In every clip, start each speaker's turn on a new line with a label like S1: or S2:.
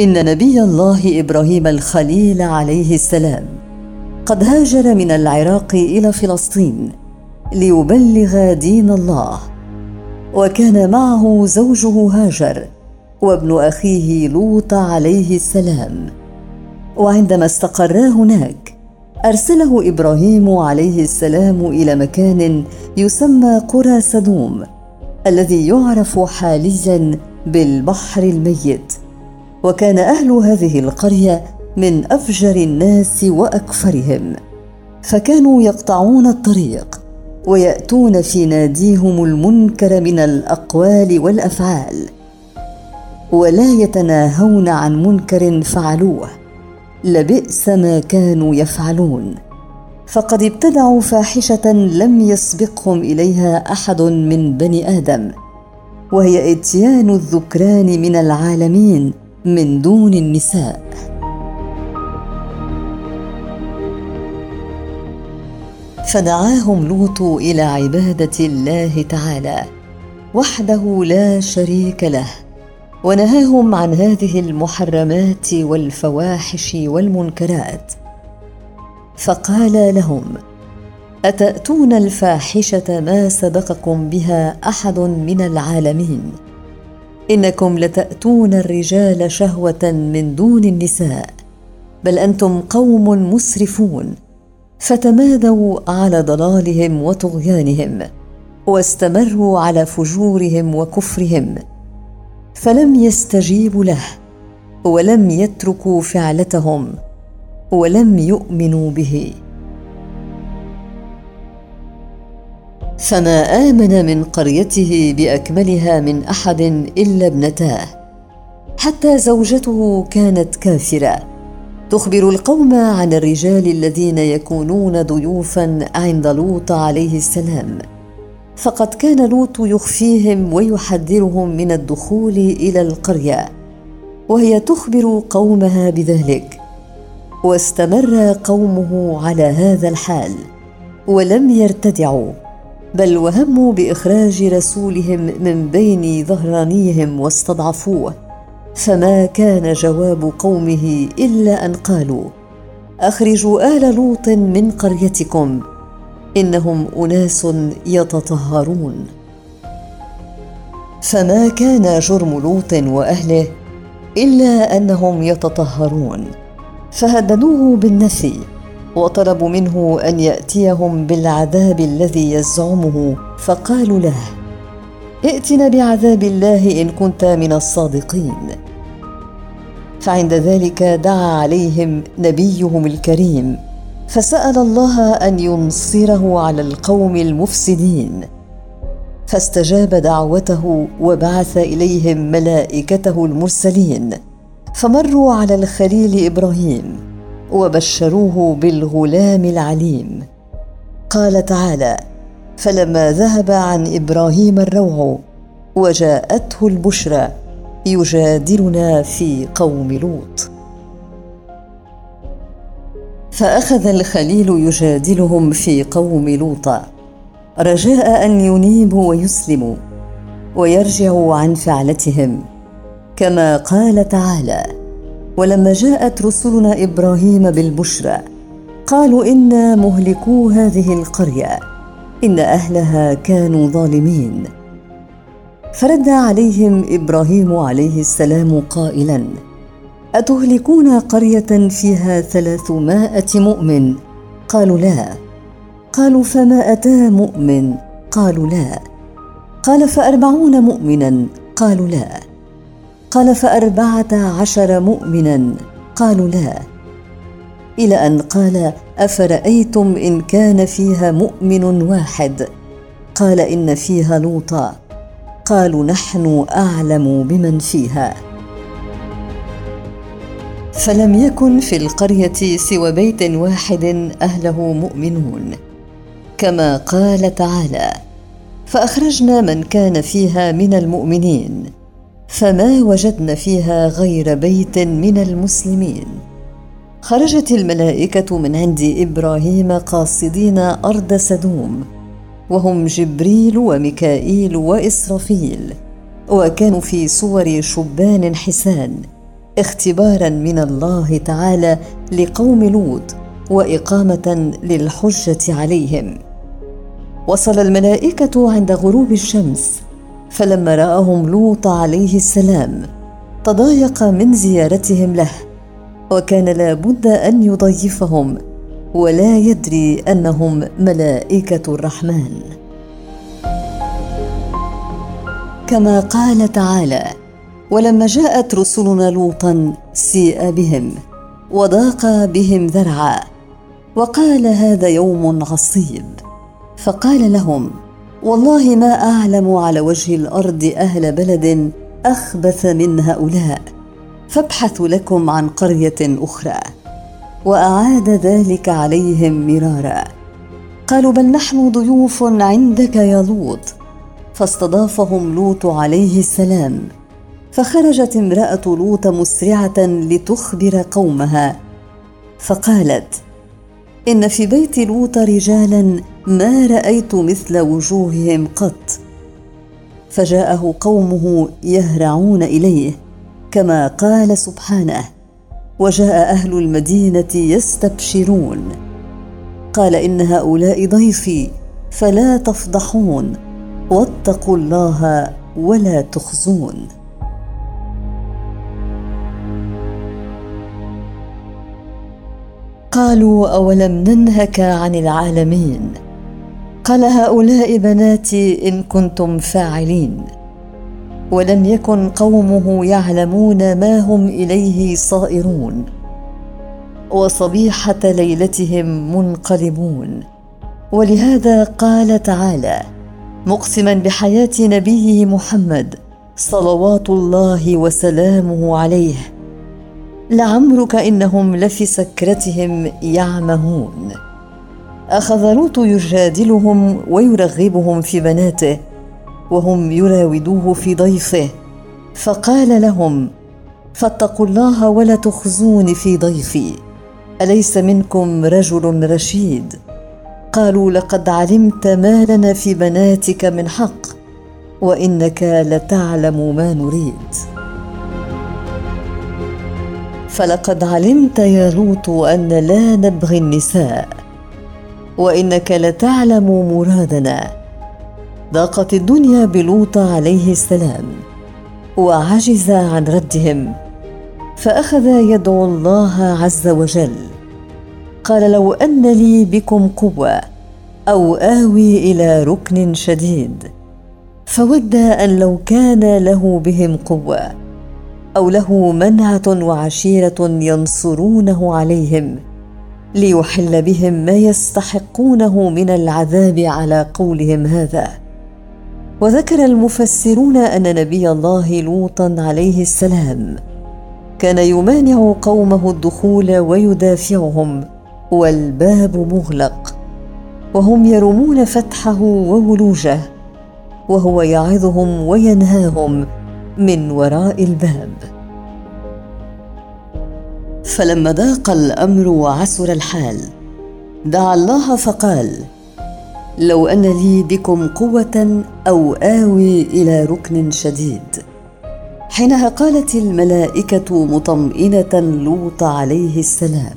S1: إن نبي الله إبراهيم الخليل عليه السلام قد هاجر من العراق إلى فلسطين ليبلغ دين الله وكان معه زوجه هاجر وابن أخيه لوط عليه السلام. وعندما استقرا هناك أرسله إبراهيم عليه السلام إلى مكان يسمى قرى سدوم الذي يعرف حاليا بالبحر الميت. وكان أهل هذه القرية من أفجر الناس وأكفرهم. فكانوا يقطعون الطريق ويأتون في ناديهم المنكر من الأقوال والأفعال ولا يتناهون عن منكر فعلوه لبئس ما كانوا يفعلون. فقد ابتدعوا فاحشة لم يسبقهم إليها أحد من بني آدم وهي إتيان الذكران من العالمين. من دون النساء. فدعاهم لوط إلى عبادة الله تعالى وحده لا شريك له ونهاهم عن هذه المحرمات والفواحش والمنكرات. فقال لهم أتأتون الفاحشة ما سبقكم بها أحد من العالمين؟ إنكم لتأتون الرجال شهوة من دون النساء بل أنتم قوم مسرفون فتمادوا على ضلالهم وطغيانهم واستمروا على فجورهم وكفرهم فلم يستجيبوا له ولم يتركوا فعلتهم ولم يؤمنوا به. فما آمن من قريته بأكملها من أحد إلا ابنتاه حتى زوجته كانت كافرة. تخبر القوم عن الرجال الذين يكونون ضيوفا عند لوط عليه السلام. فقد كان لوط يخفيهم ويحذرهم من الدخول إلى القرية. وهي تخبر قومها بذلك. واستمر قومه على هذا الحال. ولم يرتدعوا. بل وهموا بإخراج رسولهم من بين ظهرانيهم واستضعفوه. فما كان جواب قومه إلا أن قالوا أخرجوا آل لوط من قريتكم إنهم أناس يتطهرون. فما كان جرم لوط وأهله إلا أنهم يتطهرون. فهددوه بالنفي. وطلبوا منه أن يأتيهم بالعذاب الذي يزعمه فقالوا له ائتنا بعذاب الله إن كنت من الصادقين. فعند ذلك دعا عليهم نبيهم الكريم فسأل الله أن ينصره على القوم المفسدين. فاستجاب دعوته وبعث إليهم ملائكته المرسلين فمروا على الخليل إبراهيم. وبشروه بالغلام العليم. قال تعالى فلما ذهب عن إبراهيم الروع وجاءته البشرى يجادلنا في قوم لوط. فأخذ الخليل يجادلهم في قوم لوط. رجاء أن ينيبوا ويسلموا ويرجعوا عن فعلتهم كما قال تعالى ولما جاءت رسلنا إبراهيم بالبشرى قالوا إنا مهلكو هذه القرية إن أهلها كانوا ظالمين. فرد عليهم إبراهيم عليه السلام قائلا أتهلكون قرية فيها ثلاثمائة مؤمن؟ قالوا لا. قالوا فما أتى مؤمن؟ قالوا لا. قال فأربعون مؤمنا؟ قالوا لا. قال فاربعه عشر مؤمنا قالوا لا. إلى أن قال أفرأيتم إن كان فيها مؤمن واحد؟ قال إن فيها لوطا. قالوا نحن أعلم بمن فيها. فلم يكن في القرية سوى بيت واحد أهله مؤمنون. كما قال تعالى فأخرجنا من كان فيها من المؤمنين. فما وجدنا فيها غير بيت من المسلمين. خرجت الملائكة من عند إبراهيم قاصدين أرض سدوم وهم جبريل وميكائيل وإسرافيل وكانوا في صور شبان حسان اختبارا من الله تعالى لقوم لوط وإقامة للحجة عليهم. وصل الملائكة عند غروب الشمس فلما رآهم لوط عليه السلام تضايق من زيارتهم له وكان لا بد أن يضيفهم ولا يدري أنهم ملائكة الرحمن. كما قال تعالى ولما جاءت رسلنا لوطا سيء بهم وضاق بهم ذرعا وقال هذا يوم عصيب. فقال لهم والله ما أعلم على وجه الأرض أهل بلد أخبث من هؤلاء فابحثوا لكم عن قرية أخرى. وأعاد ذلك عليهم مرارا. قالوا بل نحن ضيوف عندك يا لوط. فاستضافهم لوط عليه السلام. فخرجت امرأة لوط مسرعة لتخبر قومها. فقالت إن في بيت لوط رجالا ما رأيت مثل وجوههم قط. فجاءه قومه يهرعون إليه كما قال سبحانه وجاء أهل المدينة يستبشرون قال إن هؤلاء ضيفي فلا تفضحون واتقوا الله ولا تخزون قالوا أولم ننهك عن العالمين؟ قال هؤلاء بناتي إن كنتم فاعلين. ولم يكن قومه يعلمون ما هم إليه صائرون. وصبيحة ليلتهم منقلبون. ولهذا قال تعالى مقسما بحياة نبيه محمد صلوات الله وسلامه عليه لعمرك إنهم لفي سكرتهم يعمهون. أخذ لوط يجادلهم ويرغبهم في بناته وهم يراودوه في ضيفه. فقال لهم فاتقوا الله ولا تخزوني في ضيفي. أليس منكم رجل رشيد؟ قالوا لقد علمت ما لنا في بناتك من حق وإنك لتعلم ما نريد. فلقد علمت يا لوط أن لا نبغي النساء وإنك لتعلم مرادنا. ضاقت الدنيا بلوط عليه السلام وعجز عن ردهم. فأخذ يدعو الله عز وجل. قال لو أن لي بكم قوة أو آوي إلى ركن شديد فود أن لو كان له بهم قوة. أو له منعة وعشيرة ينصرونه عليهم ليحل بهم ما يستحقونه من العذاب على قولهم هذا. وذكر المفسرون أن نبي الله لوطا عليه السلام كان يمانع قومه الدخول ويدافعهم والباب مغلق وهم يرمون فتحه وولوجه وهو يعظهم وينهاهم من وراء الباب. فلما ضاق الأمر وعسر الحال دعا الله فقال لو أن لي بكم قوة أو آوي إلى ركن شديد. حينها قالت الملائكة مطمئنة لوط عليه السلام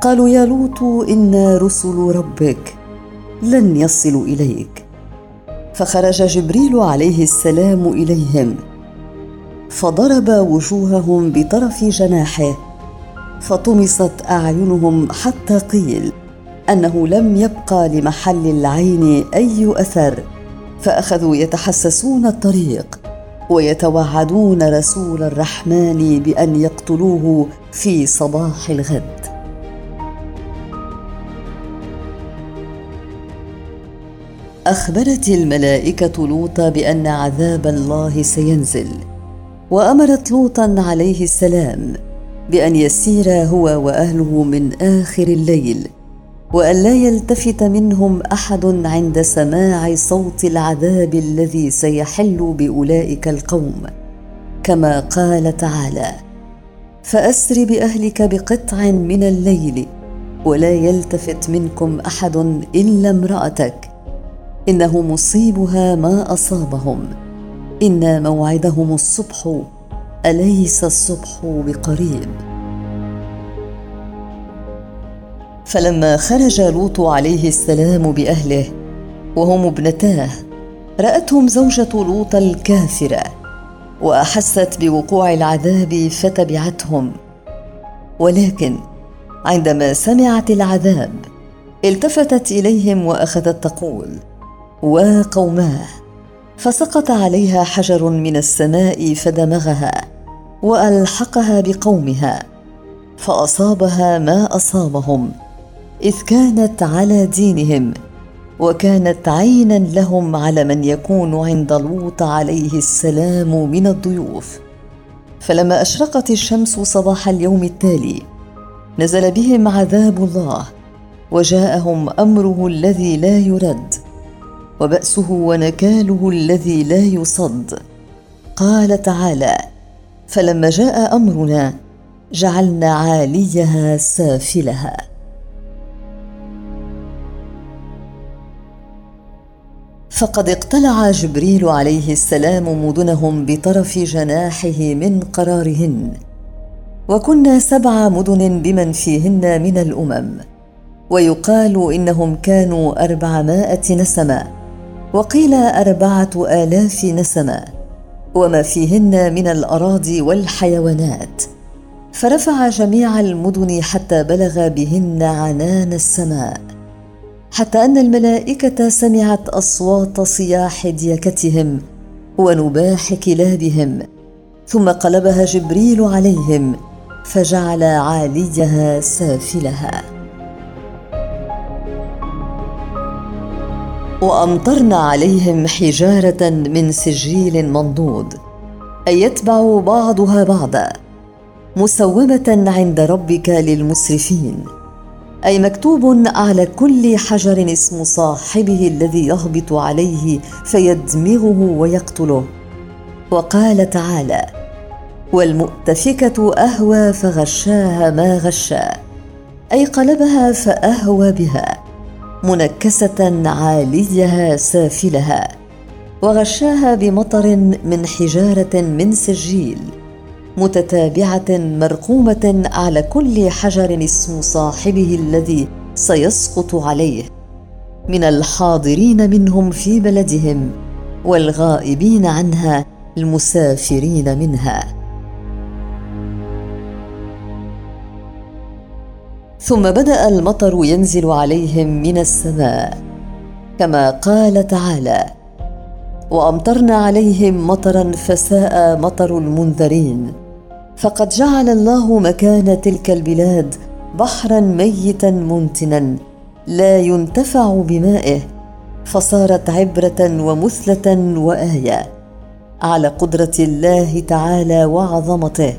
S1: قالوا يا لوط إنا رسل ربك لن يصلوا إليك. فخرج جبريل عليه السلام إليهم فضرب وجوههم بطرف جناحه فطمست أعينهم حتى قيل أنه لم يبقى لمحل العين أي أثر فأخذوا يتحسسون الطريق ويتوعدون رسول الرحمن بأن يقتلوه في صباح الغد. أخبرت الملائكة لوط بأن عذاب الله سينزل وأمرت لوطا عليه السلام بأن يسير هو وأهله من آخر الليل وأن لا يلتفت منهم أحد عند سماع صوت العذاب الذي سيحل بأولئك القوم كما قال تعالى فأسر بأهلك بقطع من الليل ولا يلتفت منكم أحد إلا امرأتك إنه مصيبها ما أصابهم. إن موعدهم الصبح أليس الصبح بقريب؟ فلما خرج لوط عليه السلام بأهله وهم ابنتاه رأتهم زوجة لوط الكافرة وأحست بوقوع العذاب فتبعتهم. ولكن عندما سمعت العذاب التفتت إليهم وأخذت تقول وقوماه فسقط عليها حجر من السماء فدمغها وألحقها بقومها فأصابها ما أصابهم إذ كانت على دينهم وكانت عينا لهم على من يكون عند لوط عليه السلام من الضيوف. فلما أشرقت الشمس صباح اليوم التالي نزل بهم عذاب الله وجاءهم أمره الذي لا يرد. وبأسه ونكاله الذي لا يصد. قال تعالى فلما جاء أمرنا جعلنا عاليها سافلها. فقد اقتلع جبريل عليه السلام مدنهم بطرف جناحه من قرارهن. وكنا سبع مدن بمن فيهن من الأمم. ويقال إنهم كانوا أربعمائة نسمة. وقيل أربعة آلاف نسمة وما فيهن من الأراضي والحيوانات. فرفع جميع المدن حتى بلغ بهن عنان السماء حتى أن الملائكة سمعت أصوات صياح ديكتهم ونباح كلابهم ثم قلبها جبريل عليهم فجعل عاليها سافلها. وأمطرنا عليهم حجارة من سجيل منضود أي يتبع بعضها بعضا مسومة عند ربك للمسرفين أي مكتوب على كل حجر اسم صاحبه الذي يهبط عليه فيدمغه ويقتله. وقال تعالى والمؤتفكة أهوى فغشاها ما غشا أي قلبها فأهوى بها. منكسة عاليها سافلها وغشاها بمطر من حجارة من سجيل متتابعة مرقومة على كل حجر اسم صاحبه الذي سيسقط عليه. من الحاضرين منهم في بلدهم والغائبين عنها المسافرين منها. ثم بدأ المطر ينزل عليهم من السماء كما قال تعالى وأمطرنا عليهم مطرا فساء مطر المنذرين فقد جعل الله مكان تلك البلاد بحرا ميتا منتنا لا ينتفع بمائه فصارت عبرة ومثلة وآية على قدرة الله تعالى وعظمته.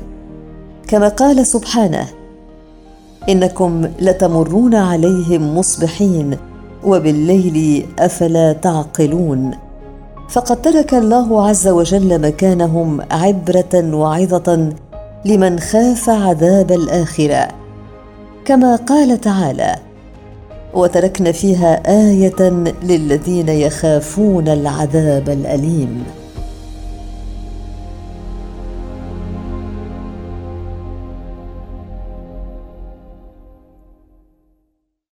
S1: كما قال سبحانه إنكم لتمرون عليهم مصبحين وبالليل أفلا تعقلون. فقد ترك الله عز وجل مكانهم عبرة وعظة لمن خاف عذاب الآخرة. كما قال تعالى وتركنا فيها آية للذين يخافون العذاب الأليم.